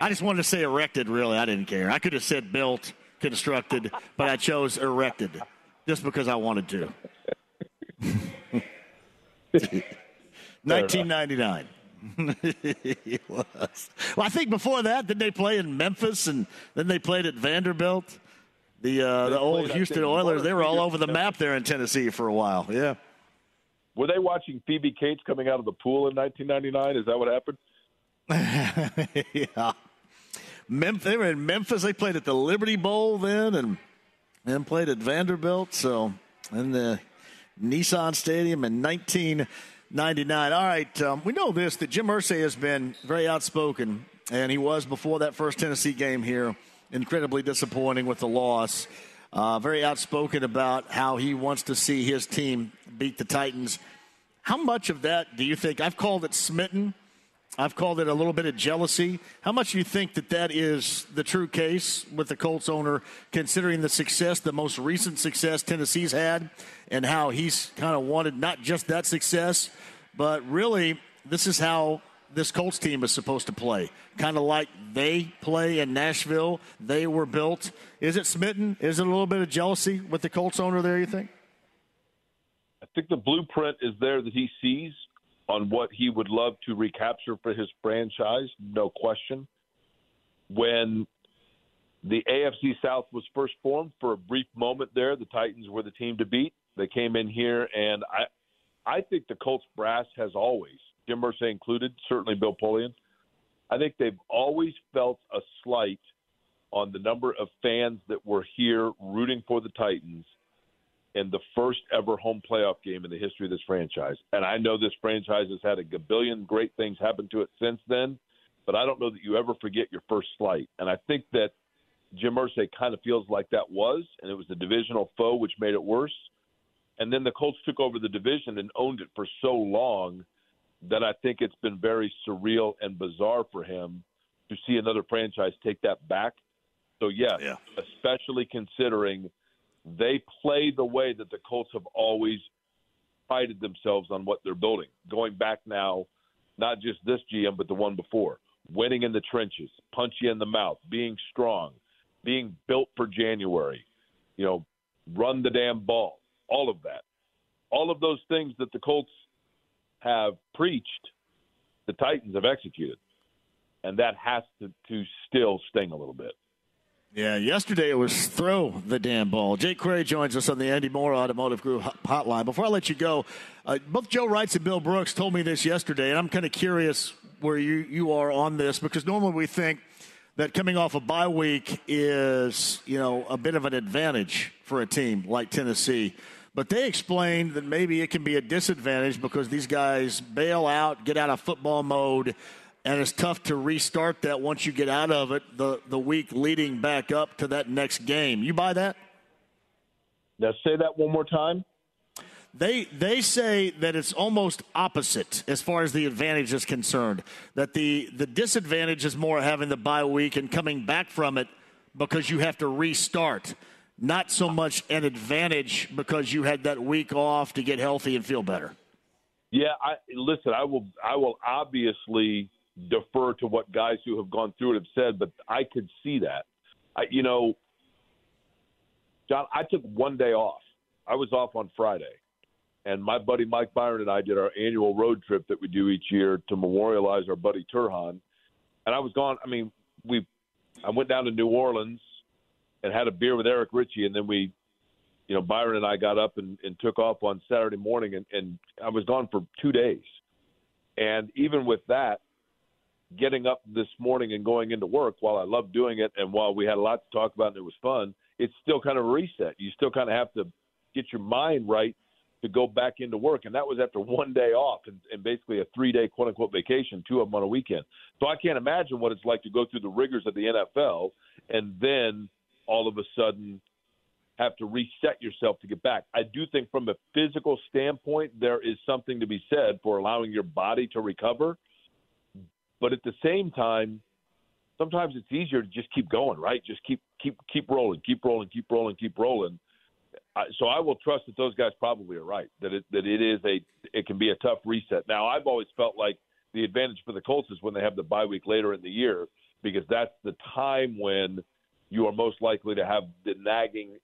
I just wanted to say erected, really. I didn't care. I could have said built, constructed, but I chose erected just because I wanted to. 1999. it was. Well, I think before that, did they play in Memphis and then they played at Vanderbilt? The uh, the old Houston Oilers, they were all over the map there in Tennessee for a while. Yeah. Were they watching Phoebe Cates coming out of the pool in 1999? Is that what happened? yeah. Memphis, they were in Memphis. They played at the Liberty Bowl then, and then played at Vanderbilt. So in the Nissan Stadium in 1999. All right, um, we know this that Jim Irsay has been very outspoken, and he was before that first Tennessee game here. Incredibly disappointing with the loss. Uh, very outspoken about how he wants to see his team beat the Titans. How much of that do you think? I've called it smitten. I've called it a little bit of jealousy. How much do you think that that is the true case with the Colts owner, considering the success, the most recent success Tennessee's had, and how he's kind of wanted not just that success, but really this is how this Colts team is supposed to play. Kind of like they play in Nashville. They were built. Is it smitten? Is it a little bit of jealousy with the Colts owner there, you think? I think the blueprint is there that he sees on what he would love to recapture for his franchise, no question. When the AFC South was first formed for a brief moment there, the Titans were the team to beat. They came in here, and I, I think the Colts brass has always, Jim Irsay included, certainly Bill Polian, I think they've always felt a slight on the number of fans that were here rooting for the Titans – in the first ever home playoff game in the history of this franchise. And I know this franchise has had a gabillion great things happen to it since then, but I don't know that you ever forget your first slight. And I think that Jim Irsay kind of feels like that was, and it was the divisional foe which made it worse. And then the Colts took over the division and owned it for so long that I think it's been very surreal and bizarre for him to see another franchise take that back. So yes, yeah. especially considering – they play the way that the Colts have always prided themselves on what they're building. Going back now, not just this GM, but the one before. Winning in the trenches, punch you in the mouth, being strong, being built for January, you know, run the damn ball, all of that. All of those things that the Colts have preached, the Titans have executed. And that has to, to still sting a little bit. Yeah, yesterday it was throw the damn ball. Jake Query joins us on the Andy Moore Automotive Group hotline. Before I let you go, uh, both Joe Reitz and Bill Brooks told me this yesterday, and I'm kind of curious where you, you are on this because normally we think that coming off a bye week is, you know, a bit of an advantage for a team like Tennessee. But they explained that maybe it can be a disadvantage because these guys bail out, get out of football mode, and it's tough to restart that once you get out of it the, the week leading back up to that next game. You buy that? Now say that one more time. They they say that it's almost opposite as far as the advantage is concerned. That the the disadvantage is more having the bye week and coming back from it because you have to restart. Not so much an advantage because you had that week off to get healthy and feel better. Yeah, I listen, I will I will obviously defer to what guys who have gone through it have said, but I could see that. I, you know, John, I took one day off. I was off on Friday, and my buddy Mike Byron and I did our annual road trip that we do each year to memorialize our buddy Turhan. And I was gone. I mean, we, I went down to New Orleans and had a beer with Eric Ritchie, and then we, you know, Byron and I got up and, and took off on Saturday morning, and, and I was gone for two days. And even with that, getting up this morning and going into work, while I love doing it and while we had a lot to talk about and it was fun, it's still kind of a reset. You still kind of have to get your mind right to go back into work. And that was after one day off and, and basically a three day quote unquote vacation, two of them on a weekend. So I can't imagine what it's like to go through the rigors of the NFL and then all of a sudden have to reset yourself to get back. I do think from a physical standpoint, there is something to be said for allowing your body to recover. But at the same time, sometimes it's easier to just keep going, right? Just keep keep keep rolling, keep rolling, keep rolling, keep rolling. So I will trust that those guys probably are right. That it that it is a it can be a tough reset. Now I've always felt like the advantage for the Colts is when they have the bye week later in the year because that's the time when you are most likely to have the nagging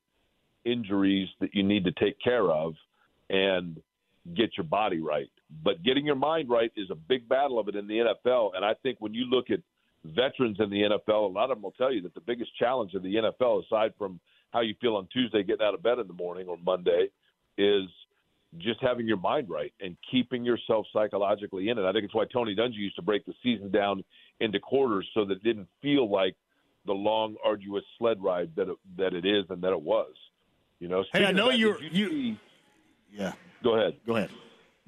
injuries that you need to take care of and get your body right. But getting your mind right is a big battle of it in the NFL. And I think when you look at veterans in the NFL, a lot of them will tell you that the biggest challenge of the NFL, aside from how you feel on Tuesday getting out of bed in the morning or Monday, is just having your mind right and keeping yourself psychologically in it. I think it's why Tony Dungy used to break the season down into quarters so that it didn't feel like the long, arduous sled ride that it, that it is and that it was. You know. Hey, I know that, you're you. See, yeah. Go ahead. Go ahead.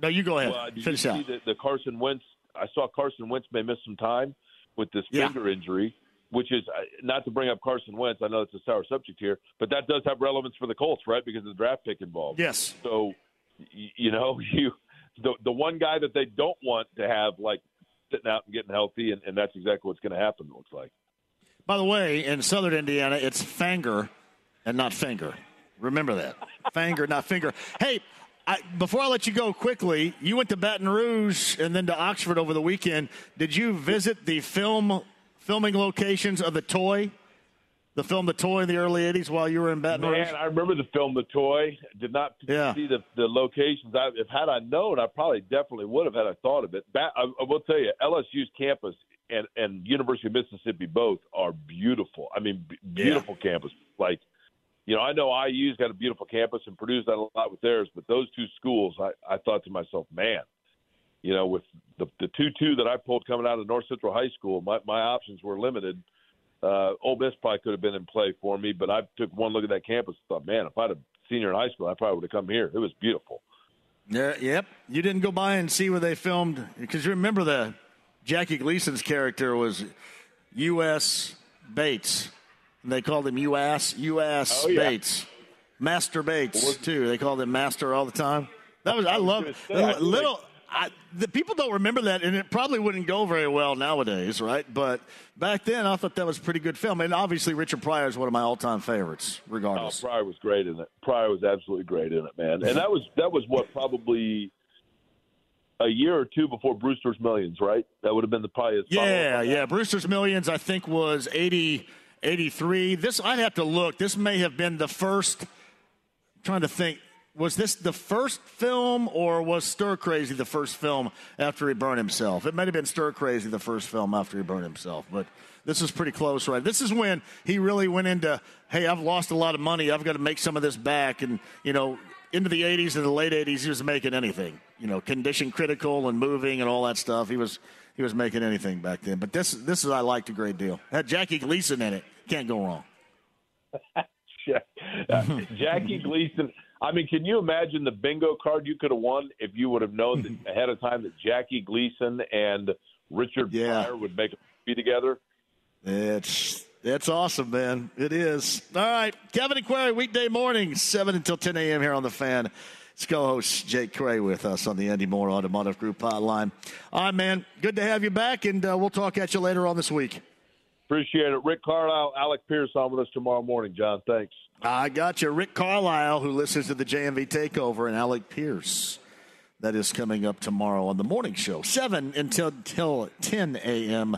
No, you go ahead. Well, did Finish you out. see the, the Carson Wentz? I saw Carson Wentz may miss some time with this Yeah. finger injury, which is uh, not to bring up Carson Wentz. I know it's a sour subject here, but that does have relevance for the Colts, right? Because of the draft pick involved. Yes. So, you know, you the the one guy that they don't want to have like sitting out and getting healthy, and, and that's exactly what's going to happen. It looks like. By the way, in Southern Indiana, it's Fanger and not Finger. Remember that. Fanger, not Finger. Hey, I, before I let you go quickly, you went to Baton Rouge and then to Oxford over the weekend. Did you visit the film filming locations of the toy? The film The Toy in the early 80s while you were in Baton Rouge? Man, I remember the film The Toy. Did not Yeah. see the the locations. I, if had I known, I probably definitely would have had I thought of it. Ba- I, I will tell you, LSU's campus and and University of Mississippi both are beautiful. I mean, b- beautiful campus. Like, you know, I know IU's got a beautiful campus and Purdue's done a lot with theirs, but those two schools, I, I thought to myself, man, you know, with the the two two that I pulled coming out of North Central High School, my my options were limited. Uh, Ole Miss probably could have been in play for me, but I took one look at that campus and thought, man, if I'd have senior in high school, I probably would have come here. It was beautiful. Yeah, yep. You didn't go by and see where they filmed because you remember the Jackie Gleason's character was U.S. Bates. And they called him U.S. U.S. Oh, yeah. Bates, Master Bates too. They called him Master all the time. That was I love it. gonna say, I feel Little. I, the people don't remember that, and it probably wouldn't go very well nowadays, right? But back then, I thought that was a pretty good film, and obviously Richard Pryor is one of my all-time favorites, Oh, regardless. Pryor was great in it. Pryor was absolutely great in it, man. And that was that was what probably a year or two before Brewster's Millions, right? That would have been the probably his Yeah, yeah. Brewster's Millions, I think, was 80, 83. This, I'd have to look. This may have been the first. I'm trying to think. Was this the first film, or was Stir Crazy the first film after he burned himself? It might have been Stir Crazy the first film after he burned himself, but this is pretty close, right? This is when he really went into, hey, I've lost a lot of money. I've got to make some of this back. And, you know, into the 80s and the late 80s, he was making anything, you know, condition critical and moving and all that stuff. He was he was making anything back then. But this this is I liked a great deal. Had Jackie Gleason in it. Can't go wrong. Uh, Jackie Gleason. I mean, can you imagine the bingo card you could have won if you would have known that ahead of time that Jackie Gleason and Richard Yeah. Pryor would make a movie together? It's it's awesome, man. It is. All right, Kevin and Query weekday morning, seven until ten a.m. here on the Fan. It's co-host Jake Query with us on the Andy Moore Automotive Group hotline. All right, man. Good to have you back, and uh, we'll talk at you later on this week. Appreciate it. Rick Carlisle, Alec Pierce on with us tomorrow morning, John. Thanks. I got you, Rick Carlisle, who listens to the JMV Takeover, and Alec Pierce. That is coming up tomorrow on the morning show, seven until, until ten a.m.